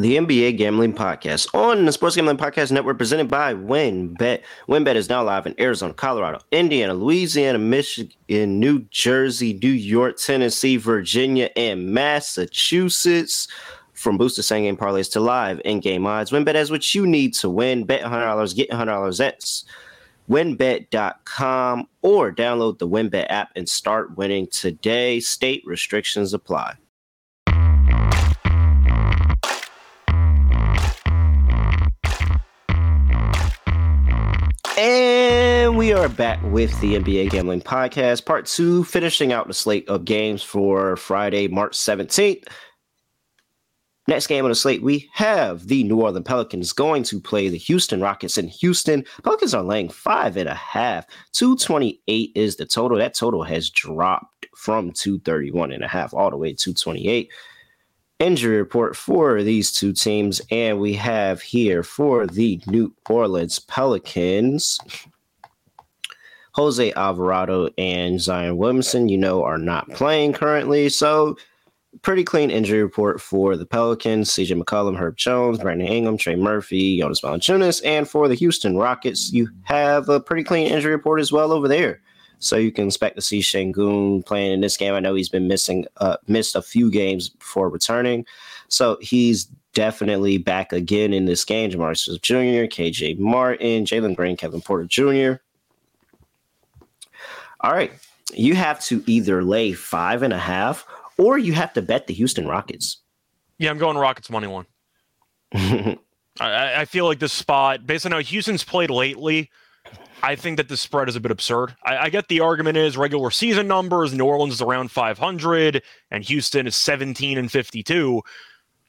the NBA Gambling Podcast on the Sports Gambling Podcast Network, presented by WynnBET. WynnBET is now live in Arizona, Colorado, Indiana, Louisiana, Michigan, New Jersey, New York, Tennessee, Virginia, and Massachusetts. From boosted same game parlays to live in game odds, WynnBET has what you need to win. Bet $100, get $100. That's wynnbet.com or download the WynnBET app and start winning today. State restrictions apply. And we are back with the NBA Gambling Podcast, part two, finishing out the slate of games for Friday, March 17th. Next game on the slate, we have the New Orleans Pelicans going to play the Houston Rockets in Houston. Pelicans are laying five and a half. 228 is the total. That total has dropped from 231 and a half all the way to 228 injury report for these two teams. And we have here for the New Orleans Pelicans. Jose Alvarado and Zion Williamson, you know, are not playing currently. So, pretty clean injury report for the Pelicans. CJ McCollum, Herb Jones, Brandon Ingram, Trey Murphy, Jonas Valanciunas. And for the Houston Rockets, you have a pretty clean injury report as well over there. So you can expect to see Sengun playing in this game. I know he's been missing, uh, missed a few games before returning. So he's definitely back again in this game. Jabari Smith Jr., KJ Martin, Jalen Green, Kevin Porter Jr. All right. You have to either lay five and a half or you have to bet the Houston Rockets. Yeah, I'm going Rockets money one. I, I feel like this spot, based on how Houston's played lately, I think that the spread is a bit absurd. I, I, get the argument is regular season numbers. New Orleans is around 500, and Houston is 17 and 52.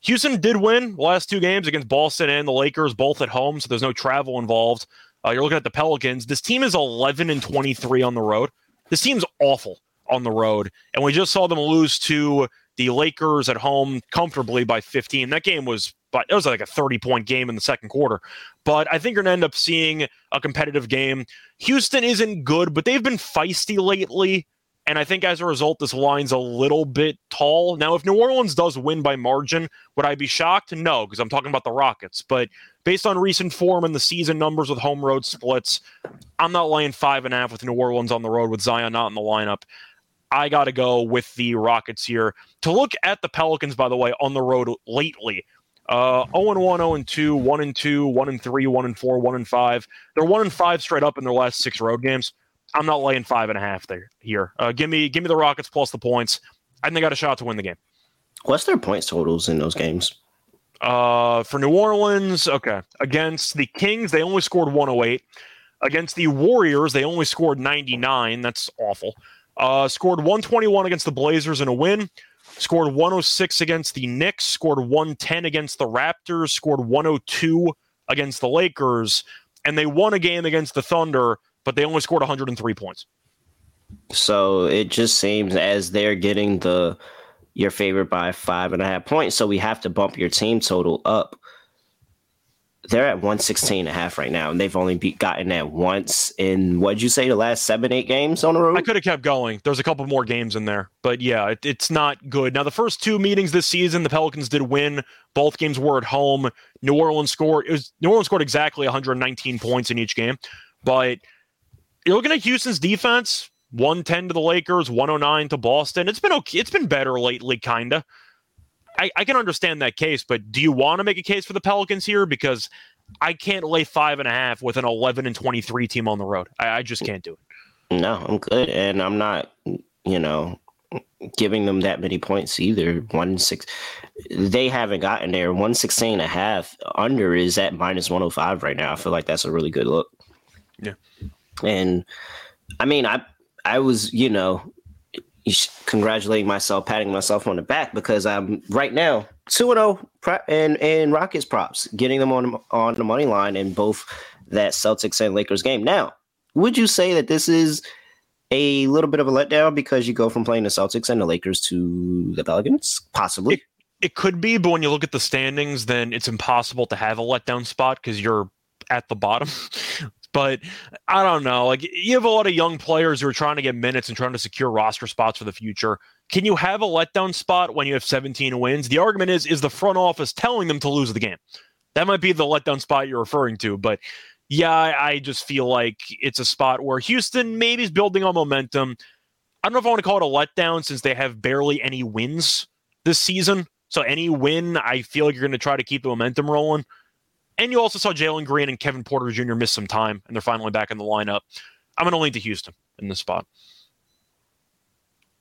Houston did win the last two games against Boston and the Lakers, both at home, so there's no travel involved. Uh, you're looking at the Pelicans. This team is 11 and 23 on the road. This team's awful on the road, and we just saw them lose to the Lakers at home comfortably by 15. That game was but it was like a 30 point game in the second quarter. But I think you're going to end up seeing a competitive game. Houston isn't good, but they've been feisty lately. And I think as a result, this line's a little bit tall. Now, if New Orleans does win by margin, would I be shocked? No, because I'm talking about the Rockets. But based on recent form and the season numbers with home road splits, I'm not laying five and a half with New Orleans on the road with Zion not in the lineup. I got to go with the Rockets here. To look at the Pelicans, by the way, on the road lately, uh, 0 and 1, 0 and 2, 1 and 2, 1 and 3, 1 and 4, 1 and 5. They're 1 and 5 straight up in their last six road games. I'm not laying five and a half there here. Uh, give me give me the Rockets plus the points. I think they got a shot to win the game. What's their points totals in those games? Uh, for New Orleans, okay. Against the Kings, they only scored 108. Against the Warriors, they only scored 99. That's awful. Uh, scored 121 against the Blazers in a win scored 106 against the Knicks, scored 110 against the Raptors, scored 102 against the Lakers, and they won a game against the Thunder, but they only scored 103 points. So it just seems as they're getting the your favorite by five and a half points, so we have to bump your team total up they're at 116 and a half right now, and they've only beat, gotten that once in what'd you say the last seven, eight games on the road? I could have kept going. There's a couple more games in there, but yeah, it, it's not good. Now, the first two meetings this season, the Pelicans did win. Both games were at home. New Orleans scored. It was New Orleans scored exactly 119 points in each game, but you're looking at Houston's defense. 110 to the Lakers, 109 to Boston. It's been okay. It's been better lately, kinda. I, I can understand that case, but do you want to make a case for the Pelicans here? Because I can't lay five and a half with an 11 and 23 team on the road. I, I just can't do it. No, I'm good. And I'm not, you know, giving them that many points either. One six, they haven't gotten there. 116 and a half under is at minus 105 right now. I feel like that's a really good look. Yeah. And I mean, I, I was, you know, congratulating myself, patting myself on the back because I'm right now two and zero oh and and Rockets props, getting them on on the money line in both that Celtics and Lakers game. Now, would you say that this is a little bit of a letdown because you go from playing the Celtics and the Lakers to the Pelicans? Possibly. It, it could be, but when you look at the standings, then it's impossible to have a letdown spot because you're at the bottom. But I don't know. Like you have a lot of young players who are trying to get minutes and trying to secure roster spots for the future. can you have a letdown spot when you have 17 wins? The argument is is the front office telling them to lose the game. That might be the letdown spot you're referring to, but yeah, I, I just feel like it's a spot where Houston maybe is building on momentum. I don't know if I want to call it a letdown since they have barely any wins this season. So any win, I feel like you're going to try to keep the momentum rolling. And you also saw Jalen Green and Kevin Porter Jr. miss some time, and they're finally back in the lineup. I'm going to lean to Houston in this spot.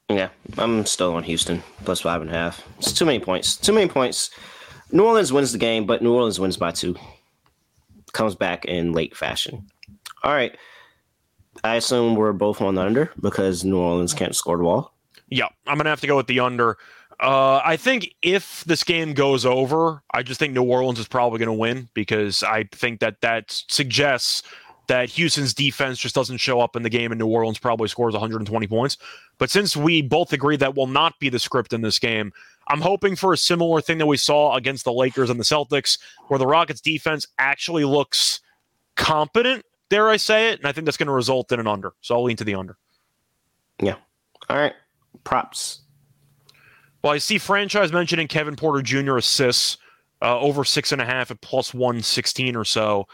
Yeah, I'm still on Houston plus five and a half. It's too many points. Too many points. New Orleans wins the game, but New Orleans wins by two. Comes back in late fashion. All right. I assume we're both on the under because New Orleans can't score the ball. Yeah, I'm gonna have to go with the under. Uh, I think if this game goes over, I just think New Orleans is probably going to win because I think that that suggests that Houston's defense just doesn't show up in the game and New Orleans probably scores 120 points. But since we both agree that will not be the script in this game, I'm hoping for a similar thing that we saw against the Lakers and the Celtics, where the Rockets defense actually looks competent, dare I say it. And I think that's going to result in an under. So I'll lean to the under. Yeah. All right. Props. Well, I see franchise mentioning Kevin Porter Jr. assists uh, over six and a half at plus 116 or so.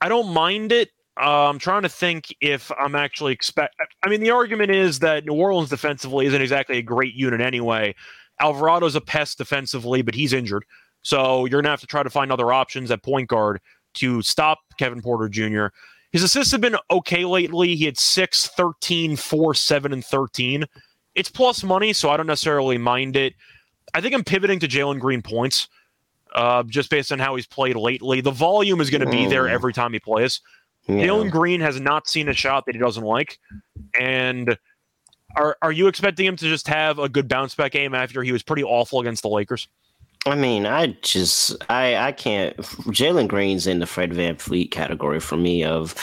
I don't mind it. Uh, I'm trying to think if I'm actually expect. I mean, the argument is that New Orleans defensively isn't exactly a great unit anyway. Alvarado's a pest defensively, but he's injured, so you're gonna have to try to find other options at point guard to stop Kevin Porter Jr. His assists have been okay lately. He had 6, 13, 4, 7, and 13. It's plus money, so I don't necessarily mind it. I think I'm pivoting to Jalen Green points uh, just based on how he's played lately. The volume is going to be there mm. every time he plays. Yeah. Jalen Green has not seen a shot that he doesn't like, and are are you expecting him to just have a good bounce back game after he was pretty awful against the Lakers? I mean, I just I I can't. Jalen Green's in the Fred VanVleet category for me of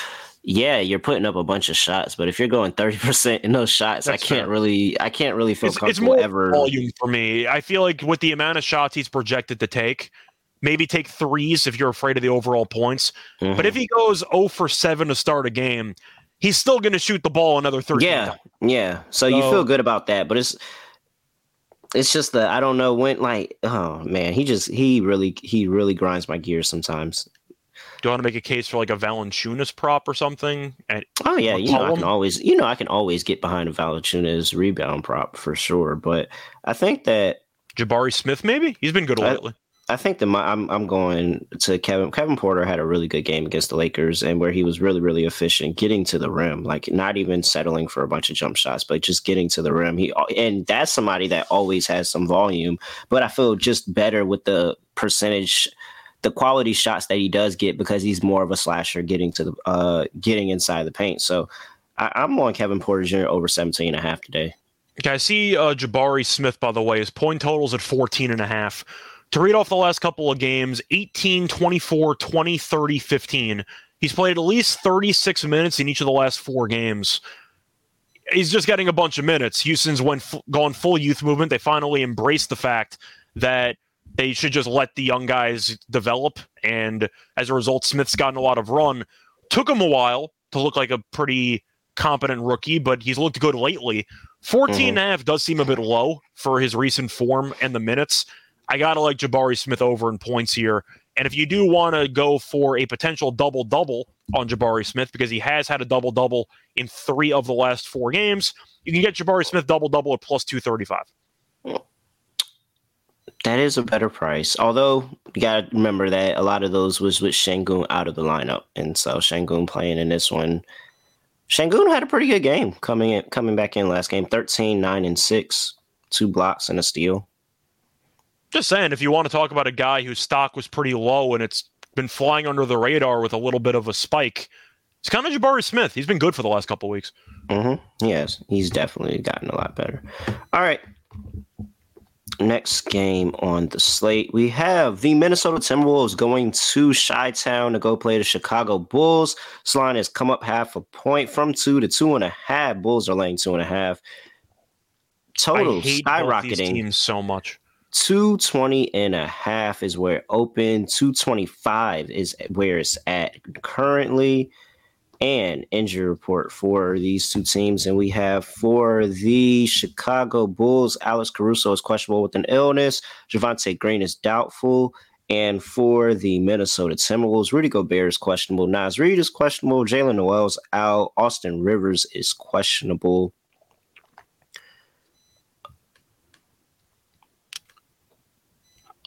yeah, you're putting up a bunch of shots, but if you're going 30% in those shots, That's I can't fair. really I can't really feel it's, comfortable it's more ever. volume for me. I feel like with the amount of shots he's projected to take, maybe take threes if you're afraid of the overall points. Mm-hmm. But if he goes 0 for 7 to start a game, he's still going to shoot the ball another 30 Yeah. Times. Yeah. So, so you feel good about that, but it's it's just that I don't know when like oh man, he just he really he really grinds my gears sometimes. Do you want to make a case for like a Valanciunas prop or something? And oh yeah, you know I can always you know I can always get behind a Valanciunas rebound prop for sure. But I think that Jabari Smith maybe he's been good I, lately. I think that my, I'm I'm going to Kevin Kevin Porter had a really good game against the Lakers and where he was really really efficient getting to the rim, like not even settling for a bunch of jump shots, but just getting to the rim. He and that's somebody that always has some volume, but I feel just better with the percentage the quality shots that he does get because he's more of a slasher getting to the uh getting inside the paint. So I, am on Kevin Porter Jr. over 17 and a half today. Okay, I see uh, Jabari Smith, by the way, his point totals at 14 and a half. To read off the last couple of games 18, 24, 20, 30, 15. He's played at least 36 minutes in each of the last four games. He's just getting a bunch of minutes. Houston's went f- gone full youth movement. They finally embraced the fact that they should just let the young guys develop. And as a result, Smith's gotten a lot of run. Took him a while to look like a pretty competent rookie, but he's looked good lately. 14 mm-hmm. and a half does seem a bit low for his recent form and the minutes. I got to like Jabari Smith over in points here. And if you do want to go for a potential double double on Jabari Smith, because he has had a double double in three of the last four games, you can get Jabari Smith double double at plus 235. That is a better price. Although you gotta remember that a lot of those was with Sengun out of the lineup. And so Sengun playing in this one. Sengun had a pretty good game coming in coming back in last game. 13, 9, and 6. Two blocks and a steal. Just saying, if you want to talk about a guy whose stock was pretty low and it's been flying under the radar with a little bit of a spike, it's kind of Jabari Smith. He's been good for the last couple weeks. Mm-hmm. Yes, he's definitely gotten a lot better. All right next game on the slate, we have the Minnesota Timberwolves going to Chi Town to go play the Chicago Bulls. This line has come up half a point from two to two and a half. Bulls are laying two and a half. Total skyrocketing. teams so much. 220 and a half is where it open. 225 is where it's at currently. And injury report for these two teams. And we have for the Chicago Bulls, Alex Caruso is questionable with an illness. Javonte Green is doubtful. And for the Minnesota Timberwolves, Rudy Gobert is questionable. Naz Reid is questionable. Jaylen Nowell's out. Austin Rivers is questionable.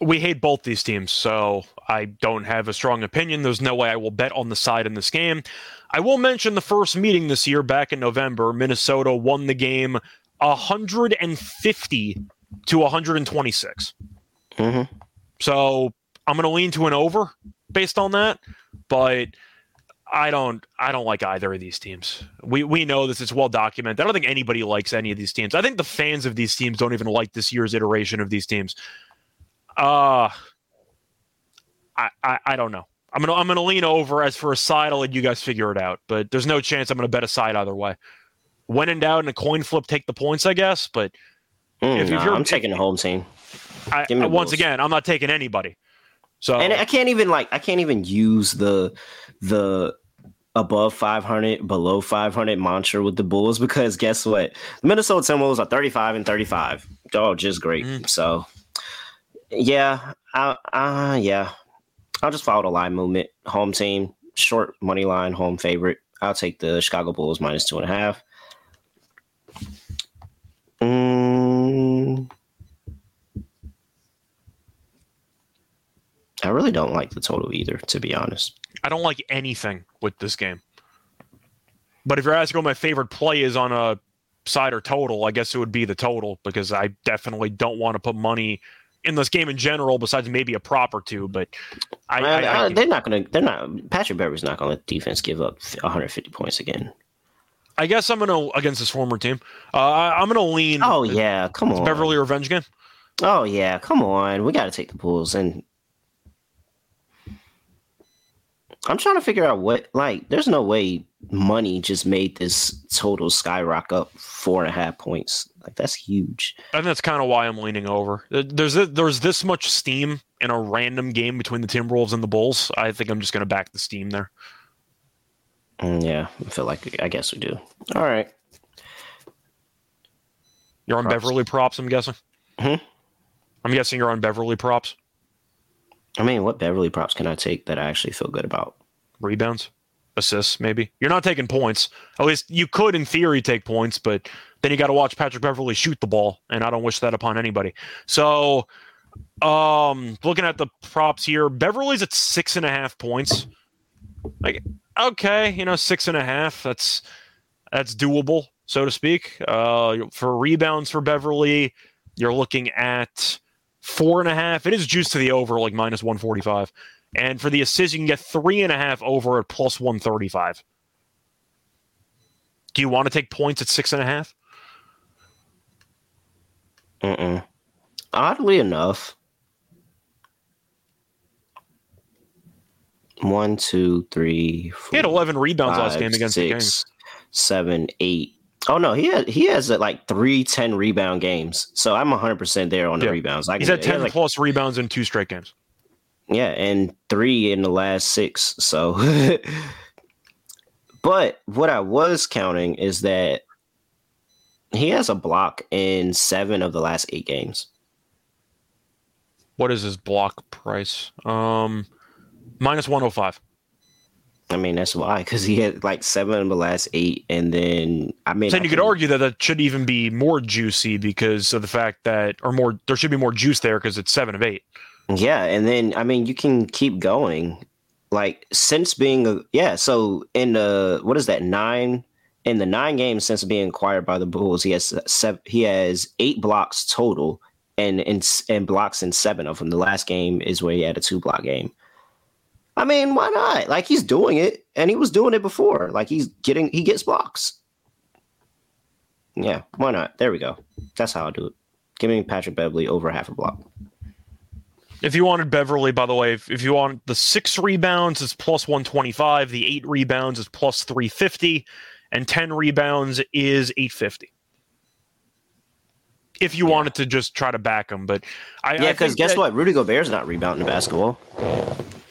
we hate both these teams, so I don't have a strong opinion. There's no way I will bet on the side in this game. I will mention the first meeting this year back in November. Minnesota won the game 150 to 126. Mm-hmm. So I'm going to lean to an over based on that, but I don't I don't like either of these teams. We we know this is well documented. I don't think anybody likes any of these teams. I think the fans of these teams don't even like this year's iteration of these teams. Uh I, I, I don't know. I'm gonna I'm gonna lean over. As for a side, I'll let you guys figure it out. But there's no chance I'm gonna bet a side either way. When in doubt, in a coin flip, take the points, I guess. But mm, if, if I'm taking the home team. I, I, once again, I'm not taking anybody. So and I can't even like I can't even use the the above 500, below 500 mantra with the Bulls because guess what? The Minnesota Timberwolves are 35 and 35. Oh, just great. Mm. So yeah, uh, uh, yeah. I'll just follow the line movement. Home team, short money line, home favorite. I'll take the Chicago Bulls minus two and a half. Mm, I really don't like the total either, to be honest. I don't like anything with this game. But if you're asking what my favorite play is on a side or total, I guess it would be the total because I definitely don't want to put money in this game in general, besides maybe a prop or two. But I, I, I, I they're not going to. They're not. Patrick Beverley's not going to let defense give up 150 points again. I guess I'm going to against this former team. Uh, I'm going to lean. Oh yeah, come on, Beverley revenge game. Oh yeah, come on. We got to take the Bulls, and I'm trying to figure out what. Like, there's no way money just made this total skyrocket up four and a half points. Like that's huge. And that's kind of why I'm leaning over. There's there's this much steam in a random game between the Timberwolves and the Bulls. I think I'm just going to back the steam there. Mm, yeah, I feel like I guess we do. All right. You're on props. Beverley props, I'm guessing. Hmm. I'm guessing you're on Beverley props. I mean, what Beverley props can I take that I actually feel good about? Rebounds assists, maybe. You're not taking points. At least you could, in theory, take points, but then you got to watch Patrick Beverley shoot the ball, and I don't wish that upon anybody. So, um, looking at the props here, Beverley's at six and a half points. Like, okay, you know, six and a half. That's that's doable, so to speak. Uh, for rebounds for Beverley, you're looking at four and a half. It is juiced to the over, like minus one forty five. And for the assist, you can get three and a half over at plus 135. Do you want to take points at six and a half? Mm-mm. Oddly enough, one, two, three. Four, he had 11 rebounds five, last game against six, the Kings. Seven, eight. Oh no, he had he has like three 10 rebound games. So I'm 100 percent there on the yeah. rebounds. He's had 10 he like, plus rebounds in two straight games. Yeah, and three in the last six. So, but what I was counting is that he has a block in seven of the last eight games. What is his block price? Um, 105. I mean, that's why because he had like seven of the last eight, and then I mean, so you could argue that that should even be more juicy because of the fact that, or more, there should be more juice there because it's seven of eight. Yeah, and then I mean you can keep going. Like since being a yeah, so in the what is that nine in the nine games since being acquired by the Bulls, he has seven, he has eight blocks total, and and and blocks in seven of them. The last game is where he had a two block game. I mean, why not? Like he's doing it, and he was doing it before. Like he's getting he gets blocks. Yeah, why not? There we go. That's how I do it. Give me Patrick Beverley over half a block. If you wanted Beverley, by the way, if, if you want the six rebounds, it's plus 125. The eight rebounds is plus 350. And 10 rebounds is 850. If you yeah. wanted to just try to back him. But I. Yeah, because guess that, what? Rudy Gobert's not rebounding the basketball.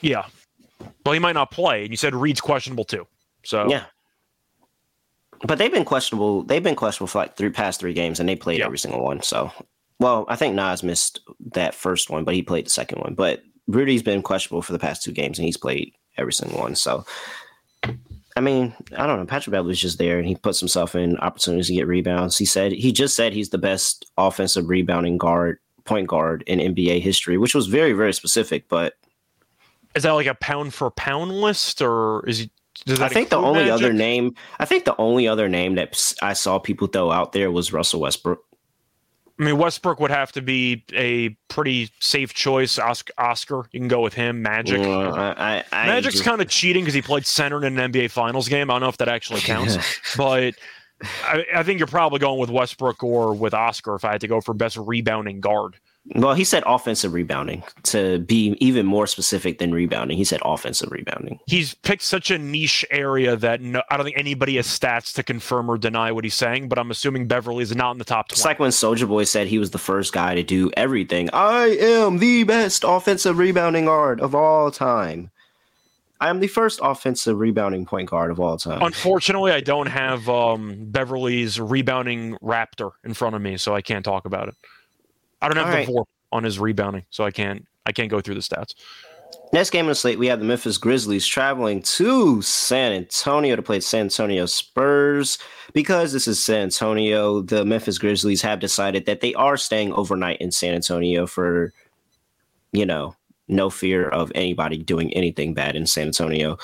Yeah. Well, he might not play. And you said Reid's questionable too. So yeah. But they've been questionable. They've been questionable for like three past three games, and they played Yeah. every single one. So, well, I think Naz missed that first one, but he played the second one. But Rudy's been questionable for the past two games, and he's played every single one. So, I mean, I don't know. Patrick Beverley's just there, and he puts himself in opportunities to get rebounds. He said he just said he's the best offensive rebounding guard, point guard in NBA history, which was very, very specific. But is that like a pound for pound list, or is he? Does I think the only other name, I think the only other name that I saw people throw out there was Russell Westbrook. I mean, Westbrook would have to be a pretty safe choice. Oscar, you can go with him. Magic. Uh, I, I, I Magic's just- kind of cheating because he played center in an NBA Finals game. I don't know if that actually counts, but I, I think you're probably going with Westbrook or with Oscar if I had to go for best rebounding guard. Well, he said offensive rebounding to be even more specific than rebounding. He said offensive rebounding. He's picked such a niche area that no, I don't think anybody has stats to confirm or deny what he's saying. But I'm assuming Beverley is not in the top It's like when Soldier Boy said he was the first guy to do everything. I am the best offensive rebounding guard of all time. I am the first offensive rebounding point guard of all time. Unfortunately, I don't have um, Beverley's rebounding Raptor in front of me, so I can't talk about it. I don't have All the right. VORP on his rebounding, so I can't. I can't go through the stats. Next game on the slate, we have the Memphis Grizzlies traveling to San Antonio to play the San Antonio Spurs. Because this is San Antonio, the Memphis Grizzlies have decided that they are staying overnight in San Antonio for, you know, no fear of anybody doing anything bad in San Antonio.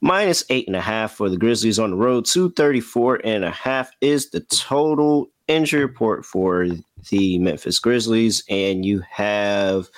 Minus eight and a half for the Grizzlies on the road. 234 and a half is the total injury report for the Memphis Grizzlies. And you have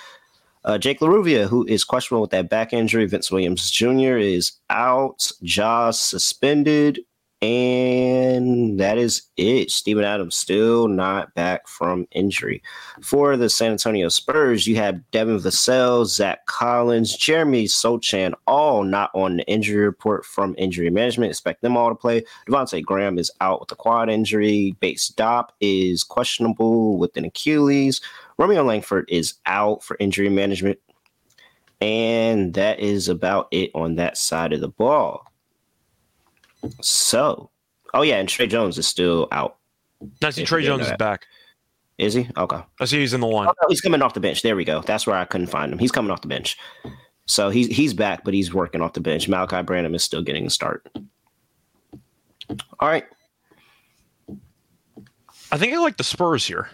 uh, Jake LaRavia, who is questionable with that back injury. Vince Williams Jr. is out. Ja's suspended. And that is it. Steven Adams still not back from injury. For the San Antonio Spurs, you have Devin Vassell, Zach Collins, Jeremy Sochan, all not on the injury report from injury management. Expect them all to play. Devonte' Graham is out with a quad injury. Bates-Diop is questionable with an Achilles. Romeo Langford is out for injury management. And that is about it on that side of the ball. So, oh yeah, and Tre Jones is still out. I see Tre Jones is back. Is he? Okay. I see he's in the line. Oh, no, he's coming off the bench. There we go. That's where I couldn't find him. He's coming off the bench. So he's he's back, but he's working off the bench. Malaki Branham is still getting a start. All right. I think I like the Spurs here.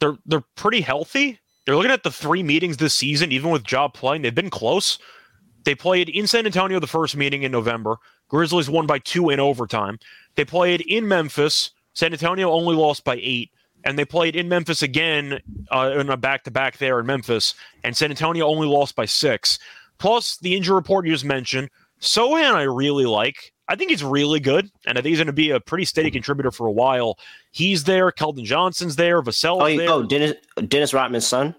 They're they're pretty healthy. They're looking at the three meetings this season, even with Ja playing, they've been close. They played in San Antonio the first meeting in November. Grizzlies won by two in overtime. They played in Memphis. San Antonio only lost by eight. And they played in Memphis again uh, in a back to back there in Memphis. And San Antonio only lost by six. Plus, the injury report you just mentioned. Sochan, I really like. I think he's really good. And I think he's going to be a pretty steady contributor for a while. He's there. Keldon Johnson's there. Vassell's Oh, you, there. oh Dennis Dennis Rodman's son.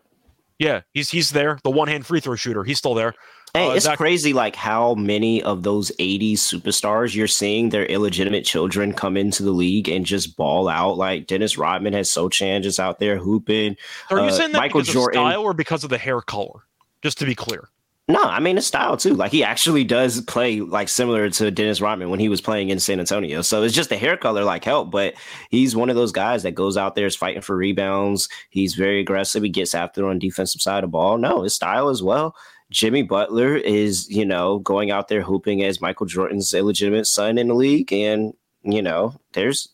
Yeah, he's he's there. The one hand free throw shooter. He's still there. Hey, Uh, it's Zach- crazy like how many of those 80s superstars you're seeing their illegitimate children come into the league and just ball out. Like Dennis Rodman has Sochan just out there hooping. Are you Uh, saying that Michael because Jordan- of style or because of the hair color? Just to be clear. No, I mean it's style too. Like he actually does play like similar to Dennis Rodman when he was playing in San Antonio. So it's just the hair color like help, but he's one of those guys that goes out there is fighting for rebounds. He's very aggressive. He gets after on defensive side of the ball. No, his style as well. Jimmy Butler is, you know, going out there hooping as Michael Jordan's illegitimate son in the league. And, you know, there's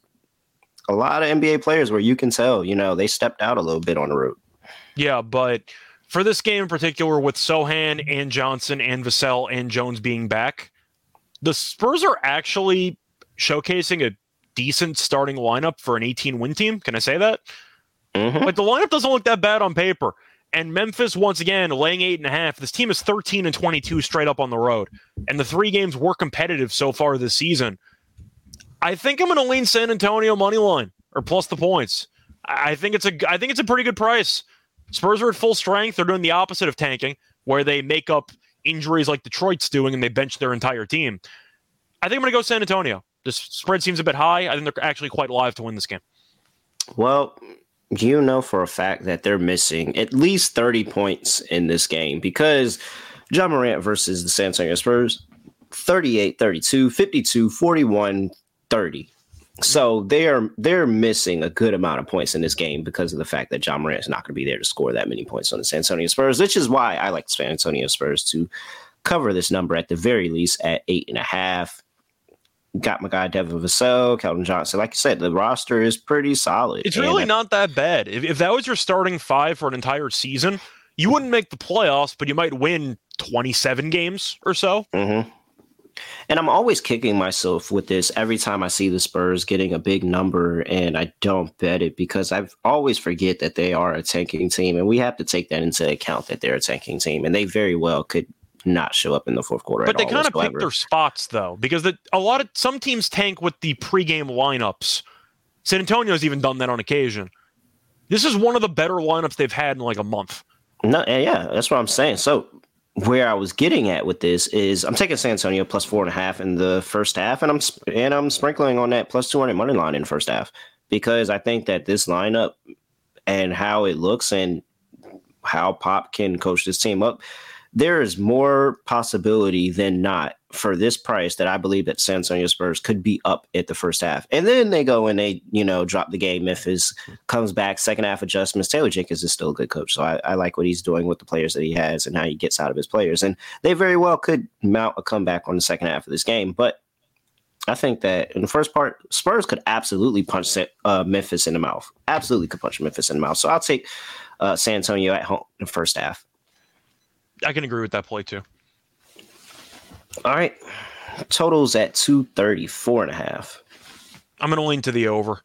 a lot of NBA players where you can tell, you know, they stepped out a little bit on the road. Yeah, but for this game in particular, with Sochan and Johnson and Vassell and Jones being back, the Spurs are actually showcasing a decent starting lineup for an 18 win team. Can I say that? Mhm. Like the lineup doesn't look that bad on paper. And Memphis, once again, laying eight and a half. This team is 13 and 22 straight up on the road. And the three games were competitive so far this season. I think I'm going to lean San Antonio money line or plus the points. I think it's a I think it's a pretty good price. Spurs are at full strength. They're doing the opposite of tanking, where they make up injuries like Detroit's doing and they bench their entire team. I think I'm going to go San Antonio. This spread seems a bit high. I think they're actually quite live to win this game. Well, you know for a fact that they're missing at least 30 points in this game because Ja Morant versus the San Antonio Spurs, 38 32, 52, 41, 30. So they're they're missing a good amount of points in this game because of the fact that Ja Morant is not going to be there to score that many points on the San Antonio Spurs, which is why I like the San Antonio Spurs to cover this number at the very least at eight and a half. Got my guy Devin Vassell, Keldon Johnson. Like I said, the roster is pretty solid. It's really And not that bad. If, if that was your starting five for an entire season, you wouldn't make the playoffs, but you might win 27 games or so. Mm-hmm. And I'm always kicking myself with this every time I see the Spurs getting a big number and I don't bet it because I always forget that they are a tanking team and we have to take that into account that they're a tanking team and they very well could not show up in the fourth quarter. But they kind of pick their spots though, because the, a lot of some teams tank with the pregame lineups. San Antonio's even done that on occasion. This is one of the better lineups they've had in like a month. No, yeah, that's what I'm saying. So where I was getting at with this is I'm taking San Antonio plus four and a half in the first half, and I'm and I'm sprinkling on that plus two hundred money line in the first half because I think that this lineup and how it looks and how Pop can coach this team up, there is more possibility than not for this price that I believe that San Antonio Spurs could be up at the first half. And then they go and they, you know, drop the game. Memphis comes back, second half adjustments. Taylor Jenkins is still a good coach. So I, I like what he's doing with the players that he has and how he gets out of his players. And they very well could mount a comeback on the second half of this game. But I think that in the first part, Spurs could absolutely punch uh, Memphis in the mouth. Absolutely could punch Memphis in the mouth. So I'll take uh, San Antonio at home in the first half. I can agree with that play too. All right. Totals at 234 and a half. I'm going to lean to the over.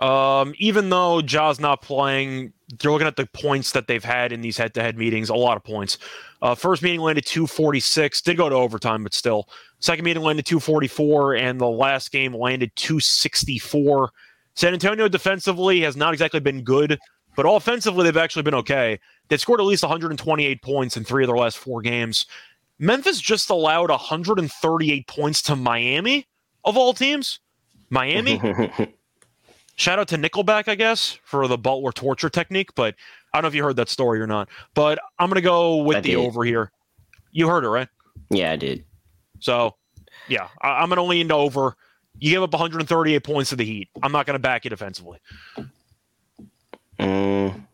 Um, even though Ja's not playing, they're looking at the points that they've had in these head-to-head meetings. A lot of points. Uh, first meeting landed 246. Did go to overtime, but still. Second meeting landed 244, and the last game landed 264. San Antonio defensively has not exactly been good, but offensively they've actually been okay. They've scored at least 128 points in three of their last four games. Memphis just allowed 138 points to Miami, of all teams. Miami. Shout out to Nickelback, I guess, for the Butler torture technique. But I don't know if you heard that story or not. But I'm gonna go with I the did. over here. You heard it, right? yeah, I did. So, yeah, I- I'm gonna lean over. You give up 138 points to the Heat. I'm not gonna back you defensively. Mm.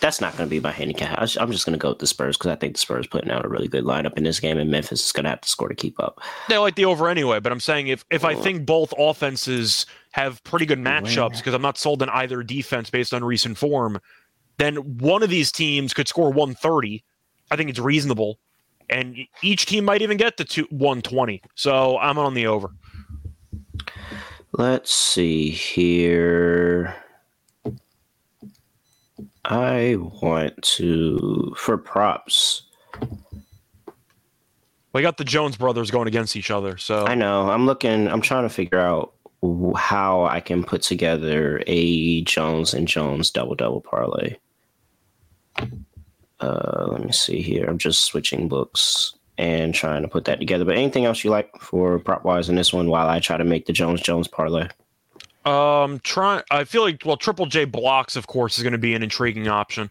That's not going to be my handicap. I'm just going to go with the Spurs because I think the Spurs putting out a really good lineup in this game, and Memphis is going to have to score to keep up. They like the over anyway, but I'm saying if if I think both offenses have pretty good matchups, because I'm not sold on either defense based on recent form, then one of these teams could score 130. I think it's reasonable, and each team might even get to two, 120. So I'm on the over. Let's see here. I want to for props. We got the Jones brothers going against each other. So I know. I'm looking. I'm trying to figure out how I can put together a Jones and Jones double double parlay. Uh, let me see here. I'm just switching books and trying to put that together. But anything else you like for prop wise in this one while I try to make the Jones Jones parlay? Um, trying. I feel like well, Triple J blocks, of course, is going to be an intriguing option.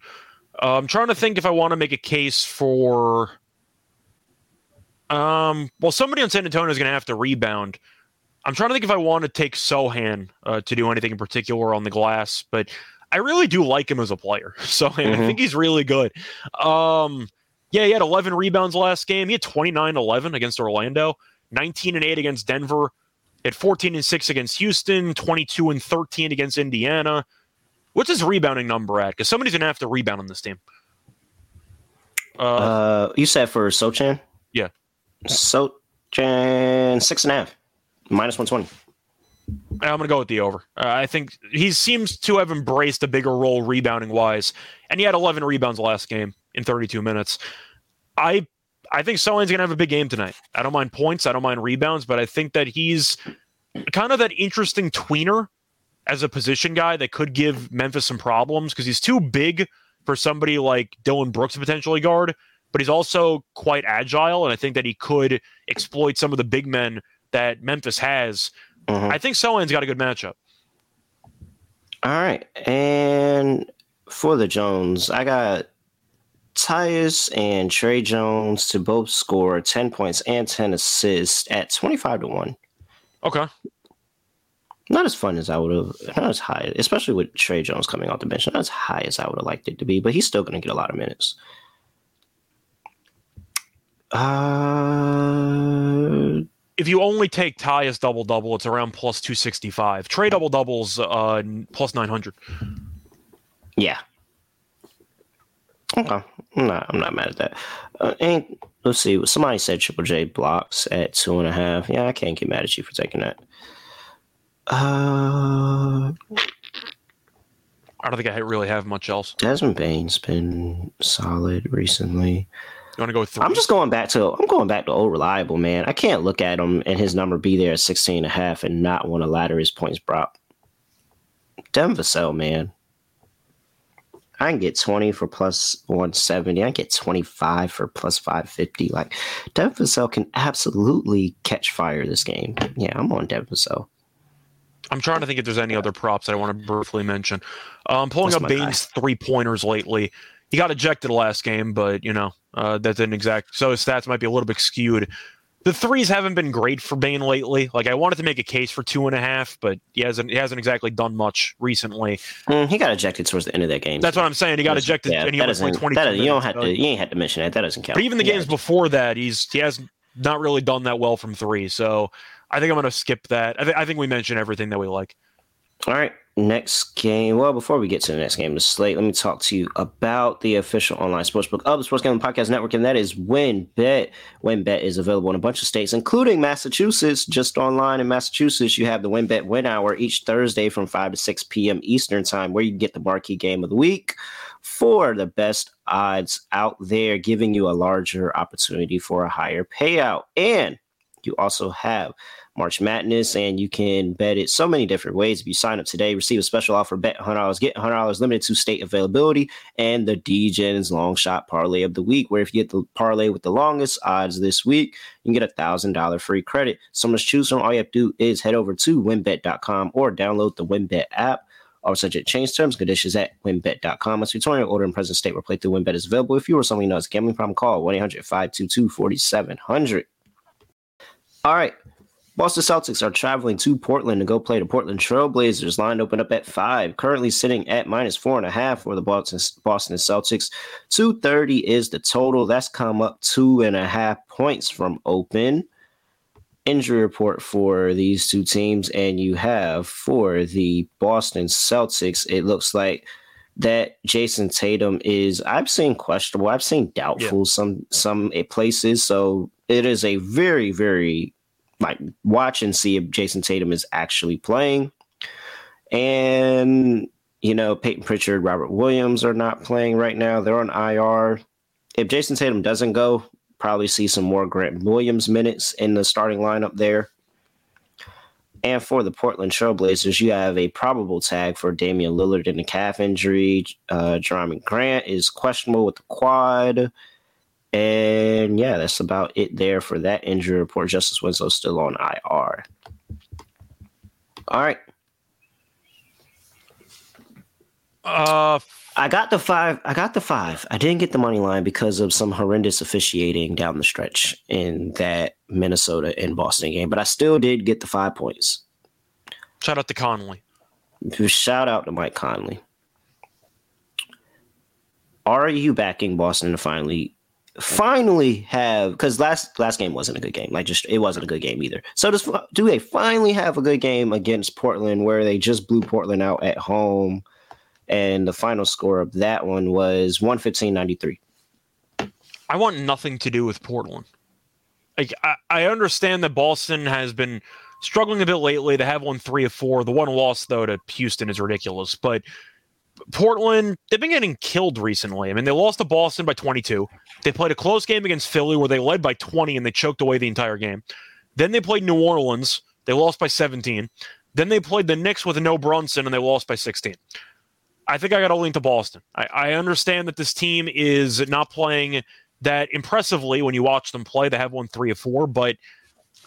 Uh, I'm trying to think if I want to make a case for. Um, well, somebody on San Antonio is going to have to rebound. I'm trying to think if I want to take Sochan uh, to do anything in particular on the glass, but I really do like him as a player. Sochan, I Mhm. think he's really good. Um, yeah, he had 11 rebounds last game. He had 29 11 against Orlando, 19 and 8 against Denver. Had 14 and 6 against Houston, 22 and 13 against Indiana. What's his rebounding number at? Because somebody's going to have to rebound on this team. Uh, Uh, you said for Sochan? Yeah. Sochan six and a half, minus one twenty. I'm going to go with the over. Uh, I think he seems to have embraced a bigger role rebounding wise, and he had 11 rebounds last game in 32 minutes. I I think Sochan's going to have a big game tonight. I don't mind points, I don't mind rebounds, but I think that he's kind of that interesting tweener as a position guy that could give Memphis some problems because he's too big for somebody like Dillon Brooks to potentially guard, but he's also quite agile, and I think that he could exploit some of the big men that Memphis has. Mhm. I think Sochan's got a good matchup. All right, and for the Jones, I got Tyus and Tre Jones to both score 10 points and 10 assists at 25 to 1. Okay. Not as fun as I would have, not as high, especially with Tre Jones coming off the bench, not as high as I would have liked it to be, but he's still going to get a lot of minutes. Uh, if you only take Tyus double double, it's around plus 265. Tre double doubles uh, plus 900. Yeah. Okay. I'm not, I'm not mad at that. Uh, and let's see. Somebody said Triple J blocks at two and a half. Yeah, I can't get mad at you for taking that. Uh, I don't think I really have much else. Desmond Bane's been solid recently. You want to go three? I'm just going back to I'm going back to old reliable man. I can't look at him and his number be there at 16 and a half and not want to ladder his points prop. Devin Vassell, man. I can get 20 for plus 170. I can get 25 for plus 550. Like Devin Vassell can absolutely catch fire this game. Yeah, I'm on Devin Vassell. I'm trying to think if there's any other props that I want to briefly mention. I'm um, pulling That's up Bane's three pointers lately. He got ejected last game, but you know uh, that didn't exact. So his stats might be a little bit skewed. The threes haven't been great for Bane lately. Like I wanted to make a case for two and a half, but he hasn't. He hasn't exactly done much recently. Mm, he got ejected towards the end of that game. That's what I'm saying. He got ejected. Yeah, and he doesn't, like that you don't have to. You ain't had to mention that. That doesn't count. But even the games before that, he's he has not not really done that well from three. So I think I'm going to skip that. I, th- I think we mentioned everything that we like. All right, next game. Well, before we get to the next game, the slate, let me talk to you about the official online sportsbook of the Sports Gambling Podcast Network, and that is WynnBET. WynnBET is available in a bunch of states, including Massachusetts. Just online in Massachusetts, you have the WynnBET Win Hour each Thursday from 5 to 6 p.m. Eastern Time, where you get the marquee game of the week for the best odds out there, giving you a larger opportunity for a higher payout. And you also have March Madness, and you can bet it so many different ways. If you sign up today, receive a special offer, bet $100, get $100 limited to state availability, and the DGens long shot parlay of the week, where if you get the parlay with the longest odds this week, you can get a $1,000 free credit. So much choose from. All you have to do is head over to wynnbet.com or download the WynnBET app. All subject change terms conditions at wynnbet.com. Must be 20 order in present state where playthrough WynnBET is available. If you or someone you know has gambling problem, call 1 800 522 4700. All right. Boston Celtics are traveling to Portland to go play the Portland Trailblazers. Line open up at five, currently sitting at minus four and a half for the Boston, Boston Celtics. 230 is the total. That's come up two and a half points from open. Injury report for these two teams, and you have for the Boston Celtics, it looks like that Jayson Tatum is I've seen questionable, I've seen doubtful yeah. some some places. So it is a very, very like watch and see if Jayson Tatum is actually playing. And you know, Payton Pritchard, Robert Williams are not playing right now. They're on IR. If Jayson Tatum doesn't go, probably see some more Grant Williams minutes in the starting lineup there. And for the Portland Trailblazers, you have a probable tag for Damian Lillard in the calf injury. Uh, Jerami Grant is questionable with the quad. And yeah, that's about it there for that injury report. Justice Winslow still on IR. All right. Uh, I got the five. I got the five. I didn't get the money line because of some horrendous officiating down the stretch in that Minnesota and Boston game, but I still did get the five points. Shout out to Conley. Shout out to Mike Conley. Are you backing Boston to finally finally have because last last game wasn't a good game. Like just it wasn't a good game either. So does do they finally have a good game against Portland where they just blew Portland out at home, and the final score of that one was one fifteen ninety three. I want nothing to do with Portland. Like I, I understand that Boston has been struggling a bit lately. They have won three of four. The one loss though to Houston is ridiculous, but Portland, they've been getting killed recently. I mean, they lost to Boston by 22. They played a close game against Philly where they led by 20 and they choked away the entire game. Then they played New Orleans. They lost by 17. Then they played the Knicks with no Brunson and they lost by 16. I think I got to lean to Boston. I, I understand that this team is not playing that impressively when you watch them play. They have won three of four, but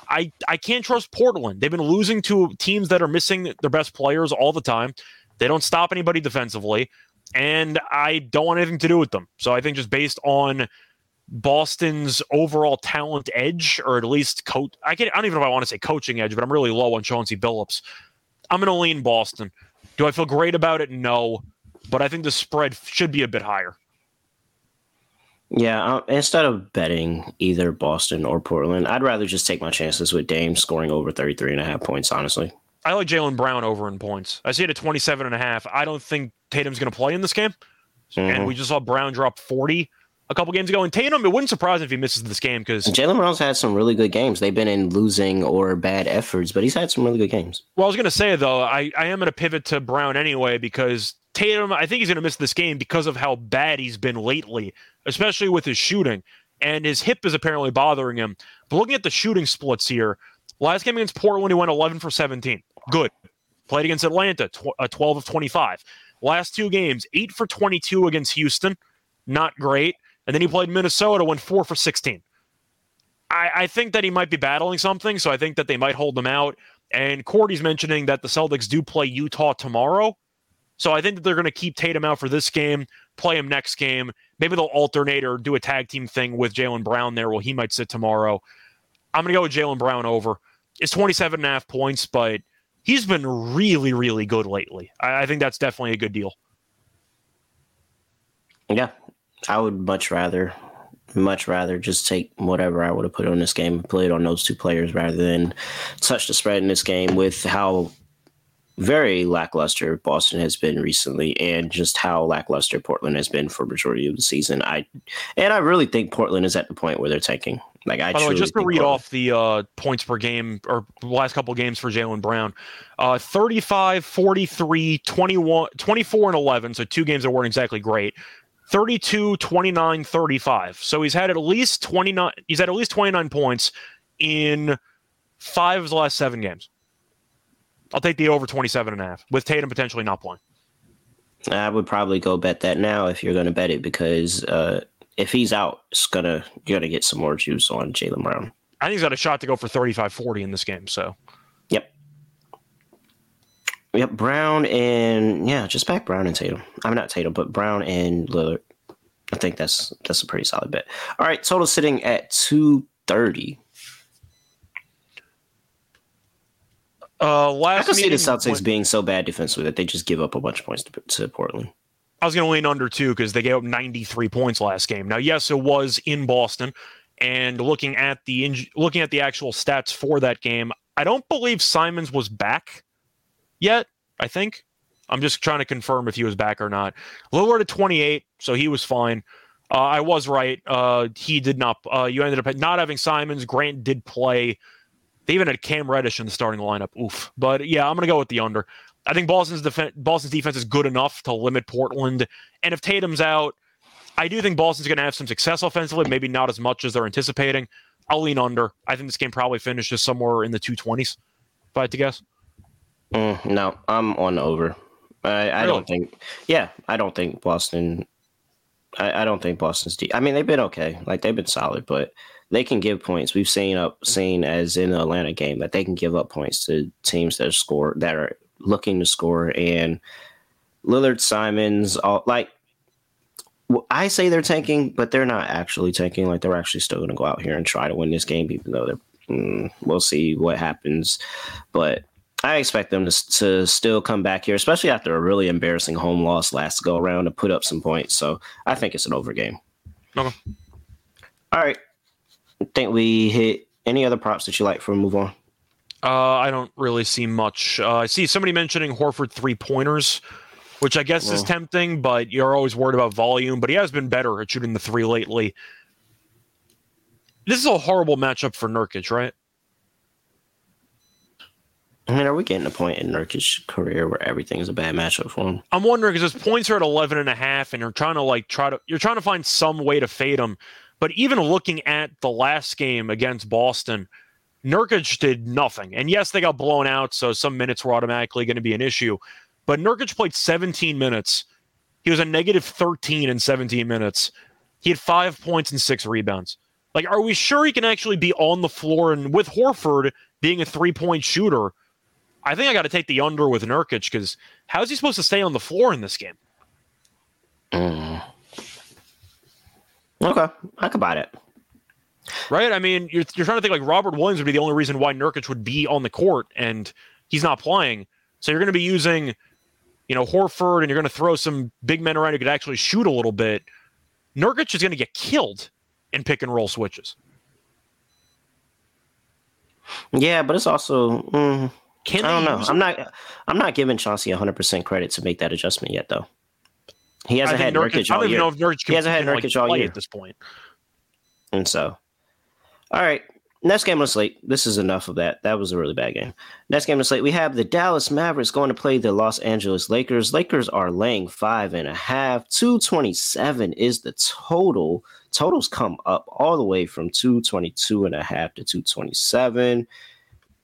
I, I can't trust Portland. They've been losing to teams that are missing their best players all the time. They don't stop anybody defensively. and I don't want anything to do with them. So I think just based on Boston's overall talent edge, or at least coach, I, can, I don't even know if I want to say coaching edge, but I'm really low on Chauncey Billups. I'm going to lean Boston. Do I feel great about it? No, but I think the spread should be a bit higher. Yeah, um, instead of betting either Boston or Portland, I'd rather just take my chances with Dame scoring over 33 and a half points, honestly. I like Jaylen Brown over in points. I see it at 27 and a half. I don't think Tatum's going to play in this game. Mm-hmm. And we just saw Brown drop 40 a couple games ago. And Tatum, it wouldn't surprise me if he misses this game because Jaylen Brown's had some really good games. They've been in losing or bad efforts, but he's had some really good games. Well, I was going to say, though, I, I am going to pivot to Brown anyway because Tatum, I think he's going to miss this game because of how bad he's been lately, especially with his shooting. And his hip is apparently bothering him. But looking at the shooting splits here, last game against Portland, he went 11 for 17. Good. Played against Atlanta, tw- uh, 12 of 25. Last two games, 8 for 22 against Houston. Not great. And then he played Minnesota, went 4 for 16. I, I think that he might be battling something, so I think that they might hold him out. And Cordy's mentioning that the Celtics do play Utah tomorrow. So I think that they're going to keep Tatum out for this game, play him next game. Maybe they'll alternate or do a tag team thing with Jaylen Brown there. Well, he might sit tomorrow. I'm going to go with Jaylen Brown over. It's 27 and a half points, but he's been really, really good lately. I, I think that's definitely a good deal. Yeah, I would much rather, much rather just take whatever I would have put on this game and play it on those two players rather than touch the spread in this game with how very lackluster Boston has been recently, and just how lackluster Portland has been for majority of the season. I and I really think Portland is at the point where they're tanking. Like I By the way, just to read off the uh, points per game or last couple games for Jaylen Brown, uh, 35, 43, 21, 24, and 11. So two games that weren't exactly great. 32, 29, 35. So he's had at least 29. He's had at least 29 points in five of the last seven games. I'll take the over 27 and a half with Tatum potentially not playing. I would probably go bet that now if you're going to bet it because uh, if he's out, it's gonna you're gonna get some more juice on Jaylen Brown. I think he's got a shot to go for 35-40 in this game. So, yep, yep. Brown and yeah, just back Brown and Tatum. I'm not Tatum, but Brown and Lillard. I think that's that's a pretty solid bet. All right, total sitting at two thirty. Uh, last I can see the Celtics being so bad defensively that they just give up a bunch of points to, to Portland. I was going to lean under two because they gave up 93 points last game. Now, yes, it was in Boston, and looking at the looking at the actual stats for that game, I don't believe Simons was back yet. I think I'm just trying to confirm if he was back or not. Lillard at 28, so he was fine. Uh, I was right. Uh, he did not. Uh, you ended up not having Simons. Grant did play. They even had Cam Reddish in the starting lineup. Oof. But yeah, I'm going to go with the under. I think Boston's defense, Boston's defense is good enough to limit Portland. And if Tatum's out, I do think Boston's going to have some success offensively, maybe not as much as they're anticipating. I'll lean under. I think this game probably finishes somewhere in the 220s, if I had to guess. Mm, no, I'm on over. I, I really? don't think. Yeah, I don't think Boston. I, I don't think Boston's. De- I mean, they've been okay. Like they've been solid, but they can give points. We've seen up seen as in the Atlanta game that they can give up points to teams that score that are looking to score. And Lillard, Simons, all like I say they're tanking, but they're not actually tanking. Like they're actually still going to go out here and try to win this game, even though they're. Mm, we'll see what happens, but I expect them to, to still come back here, especially after a really embarrassing home loss last go around to put up some points. So I think it's an over game. Okay. All right think we hit any other props that you like for move on? Uh, I don't really see much. Uh, I see somebody mentioning Horford three pointers, which I guess well, is tempting, but you're always worried about volume. But he has been better at shooting the three lately. This is a horrible matchup for Nurkic, right? I mean, are we getting a point in Nurkic's career where everything is a bad matchup for him? I'm wondering because his points are at 11 and a half, and you're trying to like try to you're trying to find some way to fade him. But even looking at the last game against Boston, Nurkic did nothing. And yes, they got blown out, so some minutes were automatically going to be an issue. But Nurkic played 17 minutes. He was a negative 13 in 17 minutes. He had five points and six rebounds. Like, are we sure he can actually be on the floor? And with Horford being a three point shooter, I think I got to take the under with Nurkic because how is he supposed to stay on the floor in this game? Mm. Okay, I could buy that. Right? I mean, you're, you're trying to think like Robert Williams would be the only reason why Nurkic would be on the court, and he's not playing. So you're going to be using, you know, Horford, and you're going to throw some big men around who could actually shoot a little bit. Nurkic is going to get killed in pick and roll switches. Yeah, but it's also mm, I don't know. I'm not. I'm not giving Chauncey 100 percent credit to make that adjustment yet, though. He hasn't had Nurkic, Nurkic all year. Nurkic he hasn't had Nurkic like all year at this point. And so, all right. Next game on the slate. This is enough of that. That was a really bad game. Next game on the slate, we have the Dallas Mavericks going to play the Los Angeles Lakers. Lakers are laying five and a half. 227 is the total. Totals come up all the way from 222 and a half to 227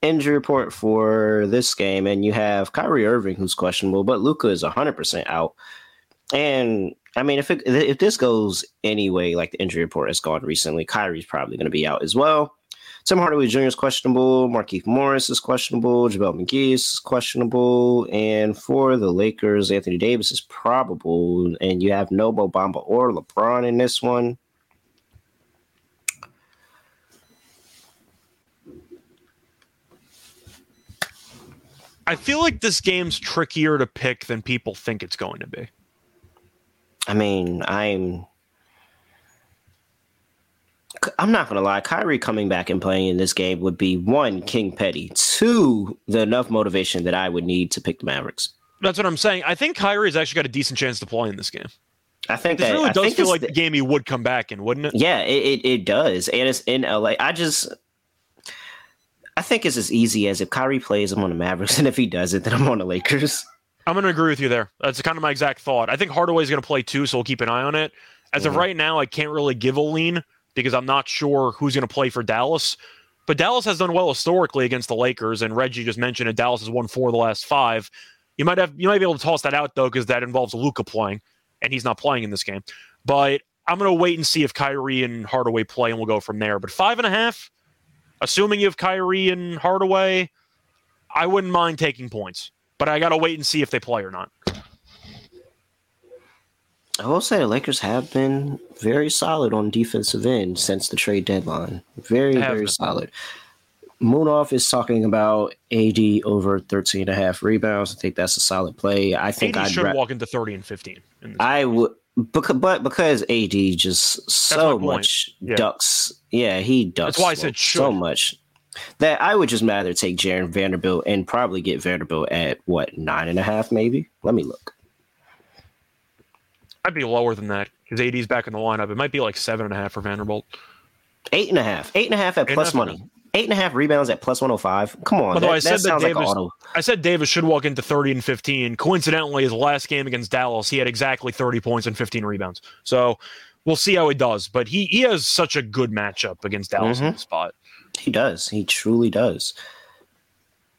injury report for this game, and you have Kyrie Irving who's questionable, but Luka is 100% out. And I mean, if it, if this goes anyway, like the injury report has gone recently, Kyrie's probably going to be out as well. Tim Hardaway Jr. is questionable. Markieff Morris is questionable. JaVale McGee is questionable. And for the Lakers, Anthony Davis is probable. And you have no Bamba or LeBron in this one. I feel like this game's trickier to pick than people think it's going to be. I mean, I'm I'm not gonna lie, Kyrie coming back and playing in this game would be one, King Petty, two, the enough motivation that I would need to pick the Mavericks. That's what I'm saying. I think Kyrie's actually got a decent chance to play in this game. I think this that really I does feel like the, game he would come back in, wouldn't it? Yeah, it, it, it does, and it's in LA. I just I think it's as easy as if Kyrie plays, I'm on the Mavericks, and if he doesn't, then I'm on the Lakers. I'm going to agree with you there. That's kind of my exact thought. I think Hardaway's going to play too, so we'll keep an eye on it. As mm-hmm. of right now, I can't really give a lean because I'm not sure who's going to play for Dallas. But Dallas has done well historically against the Lakers, and Reggie just mentioned it. Dallas has won four of the last five. You might have you might be able to toss that out though, because that involves Luka playing, and he's not playing in this game. But I'm going to wait and see if Kyrie and Hardaway play, and we'll go from there. But five and a half, assuming you have Kyrie and Hardaway, I wouldn't mind taking points, but I got to wait and see if they play or not. I will say the Lakers have been very solid on defensive end since the trade deadline. Very, very been. solid. Moonoff is talking about AD over 13 and a half rebounds. I think that's a solid play. I think I should ra- walk into 30 and 15. I would because, but because AD just so much yeah. ducks, yeah, he ducks. That's why I said should. so much that I would just rather take Jarred Vanderbilt and probably get Vanderbilt at what nine and a half, maybe. Let me look. I'd be lower than that because AD's back in the lineup. It might be like seven and a half for Vanderbilt. Eight and a half. Eight and a half at Eight plus money eight and a half rebounds at plus 105. Come on. Although that, I said that, that Davis, like I said Davis should walk into 30 and 15. Coincidentally, his last game against Dallas, he had exactly 30 points and 15 rebounds. So we'll see how he does. But he, he has such a good matchup against Dallas mm-hmm. in the spot. He does. He truly does.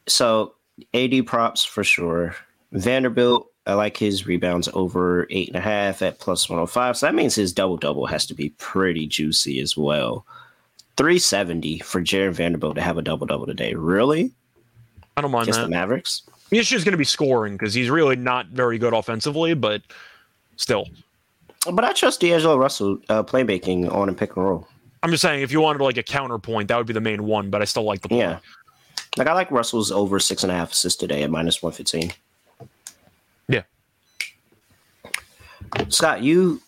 So AD props for sure. Vanderbilt, I like his rebounds over eight and a half at plus 105. So that means his double double has to be pretty juicy as well. 370 for Jarred Vanderbilt to have a double double today. Really? I don't mind Just that. the Mavericks. The issue is going to be scoring because he's really not very good offensively, but still. But I trust D'Angelo Russell uh, playmaking on a pick and roll. I'm just saying, if you wanted like a counterpoint, that would be the main one. But I still like the play. Yeah, like I like Russell's over six and a half assists today at minus one fifteen. Yeah. Scott, you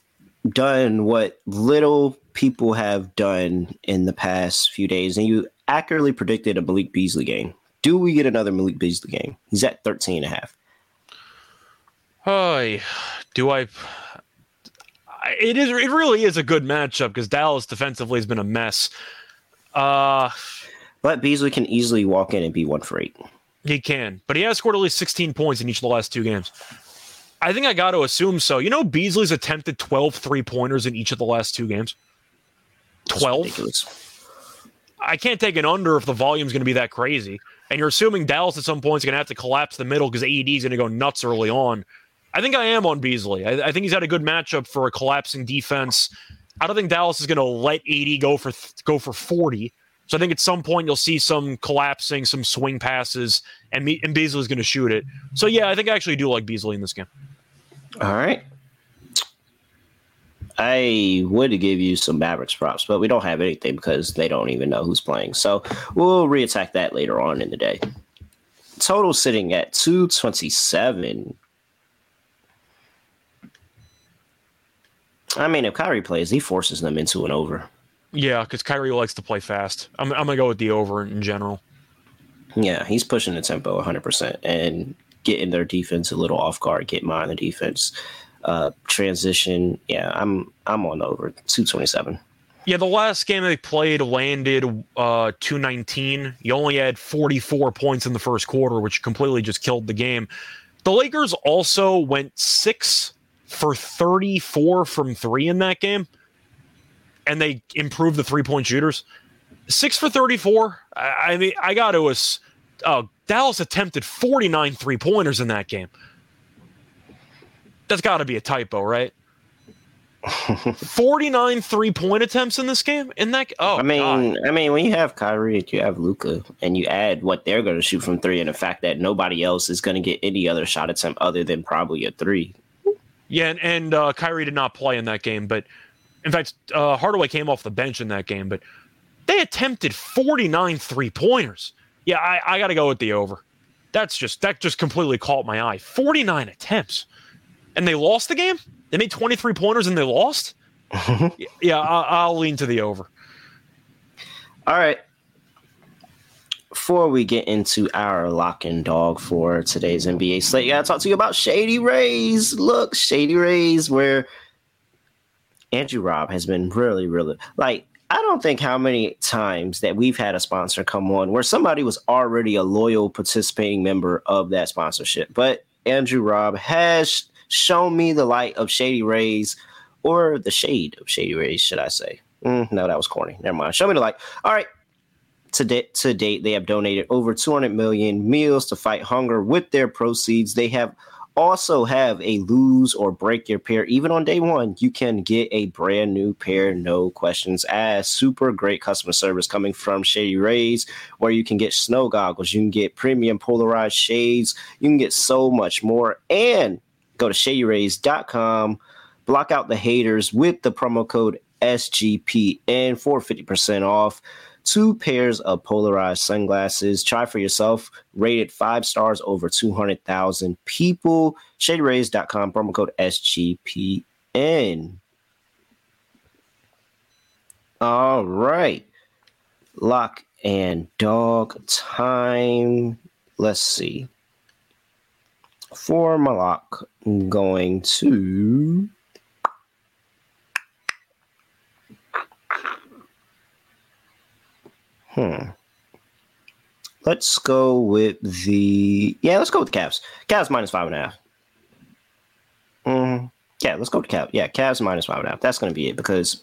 done what little people have done in the past few days, and you accurately predicted a Malik Beasley game. Do we get another Malik Beasley game? He's at 13 and a half. Hi, do I? It is. It really is a good matchup because Dallas defensively has been a mess. Uh, but Beasley can easily walk in and be one for eight. He can, but he has scored at least 16 points in each of the last two games. I think I got to assume so. You know, Beasley's attempted 12 three pointers in each of the last two games. 12. I can't take an under if the volume's going to be that crazy. And you're assuming Dallas at some point is going to have to collapse the middle because AD is going to go nuts early on. I think I am on Beasley. I, I, think he's had a good matchup for a collapsing defense. I don't think Dallas is going to let AD go for go for 40. So I think at some point you'll see some collapsing, some swing passes, and, me, and Beasley's going to shoot it. So yeah, I think I actually do like Beasley in this game. All right. I would give you some Mavericks props, but we don't have anything because they don't even know who's playing. So we'll reattack that later on in the day. Total sitting at 227. I mean, if Kyrie plays, he forces them into an over. Yeah, because Kyrie likes to play fast. I'm, I'm going to go with the over in general. Yeah, he's pushing the tempo 100% and getting their defense a little off guard, get mine the defense. Uh, transition, yeah, I'm I'm on over 227. Yeah, the last game they played landed uh, 219. You only had 44 points in the first quarter, which completely just killed the game. The Lakers also went six for 34 from three in that game, and they improved the three point shooters. Six for 34. I, I mean, I got to. Was uh, Dallas attempted 49 three pointers in that game. That's got to be a typo, right? 49 three point attempts in this game in that oh I mean God. I mean when you have Kyrie you have Luka, and you add what they're going to shoot from 3 and the fact that nobody else is going to get any other shot attempt other than probably a 3 yeah and, and uh, Kyrie did not play in that game but in fact uh, Hardaway came off the bench in that game but they attempted 49 three pointers yeah I, I got to go with the over that's just that just completely caught my eye 49 attempts and they lost the game they made 23 pointers and they lost? yeah, I'll, I'll lean to the over. All right. Before we get into our lock and dog for today's NBA slate, I gotta talk to you about Shady Rays. Look, Shady Rays, where Andrew Robb has been really, really like I don't think how many times that we've had a sponsor come on where somebody was already a loyal participating member of that sponsorship. But Andrew Robb has shown me the light of Shady Rays or the shade of Shady Rays, should I say? Mm, no, that was corny. Never mind. Show me the light. All right. To, to date, they have donated over 200 million meals to fight hunger with their proceeds. They have also have a lose or break your pair. Even on day one, you can get a brand new pair, no questions asked. Super great customer service coming from Shady Rays, where you can get snow goggles, you can get premium polarized shades, you can get so much more. And Go to shadyrays.com, block out the haters with the promo code SGPN for 50% off. Two pairs of polarized sunglasses. Try for yourself. Rated five stars over 200,000 people. Shadyrays.com, promo code SGPN. All right. Lock and dog time. Let's see for my lock, I'm going to. Hmm. Let's go with the. Yeah, let's go with the Cavs. Cavs minus five and a half. Mm, yeah, let's go to Cavs. Yeah, Cavs minus five and a half. That's going to be it because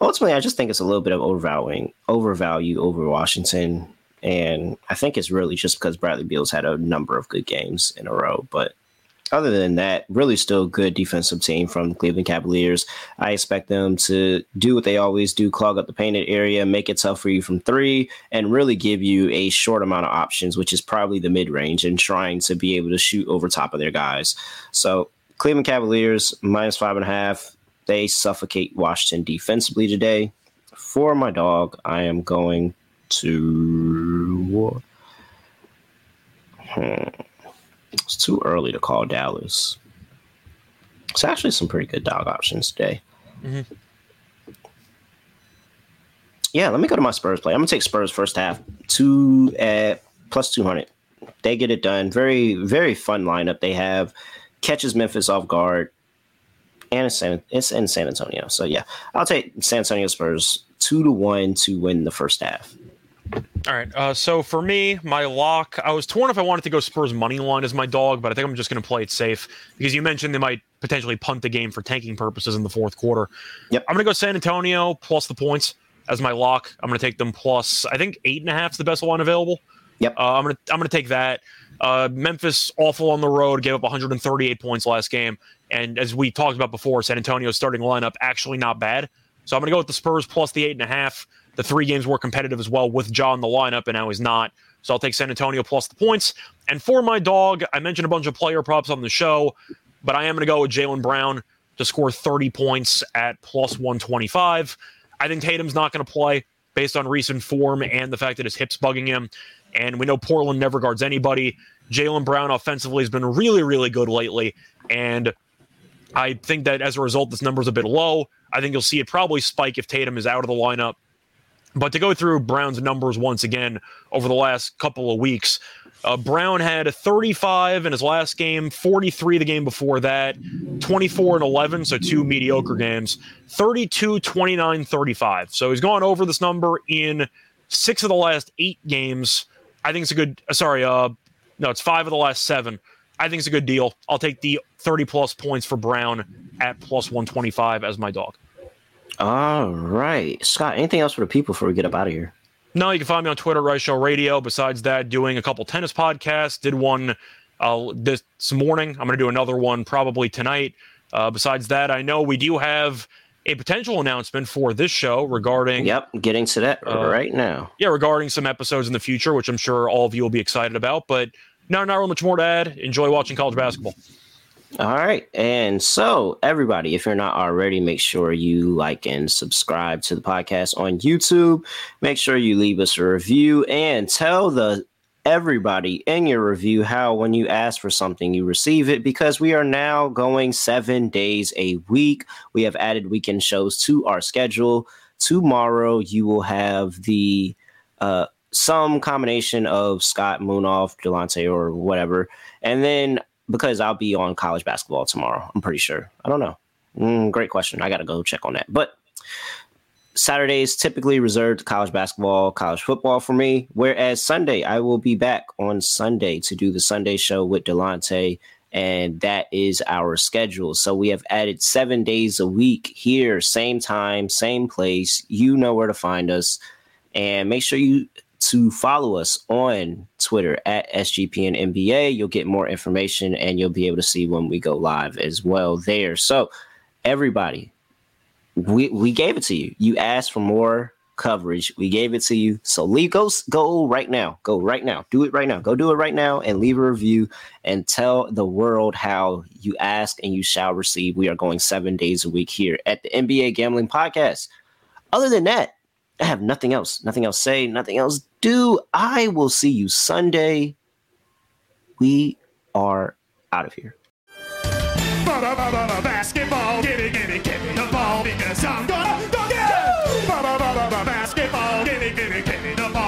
ultimately, I just think it's a little bit of overvaluing, overvalue over Washington. And I think it's really just because Bradley Beal's had a number of good games in a row. But other than that, really still good defensive team from Cleveland Cavaliers. I expect them to do what they always do, clog up the painted area, make it tough for you from three, and really give you a short amount of options, which is probably the mid range, and trying to be able to shoot over top of their guys. So Cleveland Cavaliers minus five and a half. They suffocate Washington defensively today. For my dog, I am going to. Hmm. It's too early to call Dallas. It's actually some pretty good dog options today. Mm-hmm. Yeah, let me go to my Spurs play. I'm gonna take Spurs first half two at plus two hundred. They get it done. Very very fun lineup they have. Catches Memphis off guard, and it's, San, it's in San Antonio. So yeah, I'll take San Antonio Spurs two to one to win the first half. All right. Uh, so for me, my lock, I was torn if I wanted to go Spurs money line as my dog, but I think I'm just going to play it safe because you mentioned they might potentially punt the game for tanking purposes in the fourth quarter. Yep. I'm going to go San Antonio plus the points as my lock. I'm going to take them plus. I think eight and a half is the best one available. Yep. Uh, I'm going to I'm going to take that. Uh, Memphis awful on the road, gave up 138 points last game, and as we talked about before, San Antonio's starting lineup actually not bad. So I'm going to go with the Spurs plus the eight and a half. The three games were competitive as well with John the lineup, and now he's not. So I'll take San Antonio plus the points. And for my dog, I mentioned a bunch of player props on the show, but I am going to go with Jaylen Brown to score 30 points at plus 125. I think Tatum's not going to play based on recent form and the fact that his hip's bugging him. And we know Portland never guards anybody. Jaylen Brown offensively has been really, really good lately. And I think that as a result, this number is a bit low. I think you'll see it probably spike if Tatum is out of the lineup. But to go through Brown's numbers once again over the last couple of weeks, uh, Brown had a 35 in his last game, 43 the game before that, 24 and 11, so two mediocre games, 32, 29, 35. So he's gone over this number in six of the last eight games. I think it's a good, uh, sorry, uh, no, it's five of the last seven. I think it's a good deal. I'll take the 30 plus points for Brown at plus 125 as my dog. All right. Scott, anything else for the people before we get up out of here? No, you can find me on Twitter, Rice Show Radio. Besides that, doing a couple tennis podcasts. Did one uh, this morning. I'm going to do another one probably tonight. Uh, besides that, I know we do have a potential announcement for this show regarding. Yep, getting to that uh, right now. Yeah, regarding some episodes in the future, which I'm sure all of you will be excited about. But no, not really much more to add. Enjoy watching college basketball. All right. And so, everybody, if you're not already, make sure you like and subscribe to the podcast on YouTube. Make sure you leave us a review and tell the everybody in your review how when you ask for something you receive it because we are now going 7 days a week. We have added weekend shows to our schedule. Tomorrow you will have the uh some combination of Scott Moonoff, Delonte, or whatever. And then because I'll be on college basketball tomorrow. I'm pretty sure. I don't know. Mm, great question. I got to go check on that. But Saturdays typically reserved college basketball, college football for me. Whereas Sunday, I will be back on Sunday to do the Sunday show with Delonte, and that is our schedule. So we have added seven days a week here, same time, same place. You know where to find us, and make sure you to follow us on Twitter at SGPN NBA. You'll get more information and you'll be able to see when we go live as well there. So, everybody, we we gave it to you. You asked for more coverage. We gave it to you. So leave go go right now. Go right now. Do it right now. Go do it right now and leave a review and tell the world how you ask and you shall receive. We are going 7 days a week here at the NBA Gambling Podcast. Other than that, I have nothing else, nothing else say, nothing else do. I will see you Sunday. We are out of here.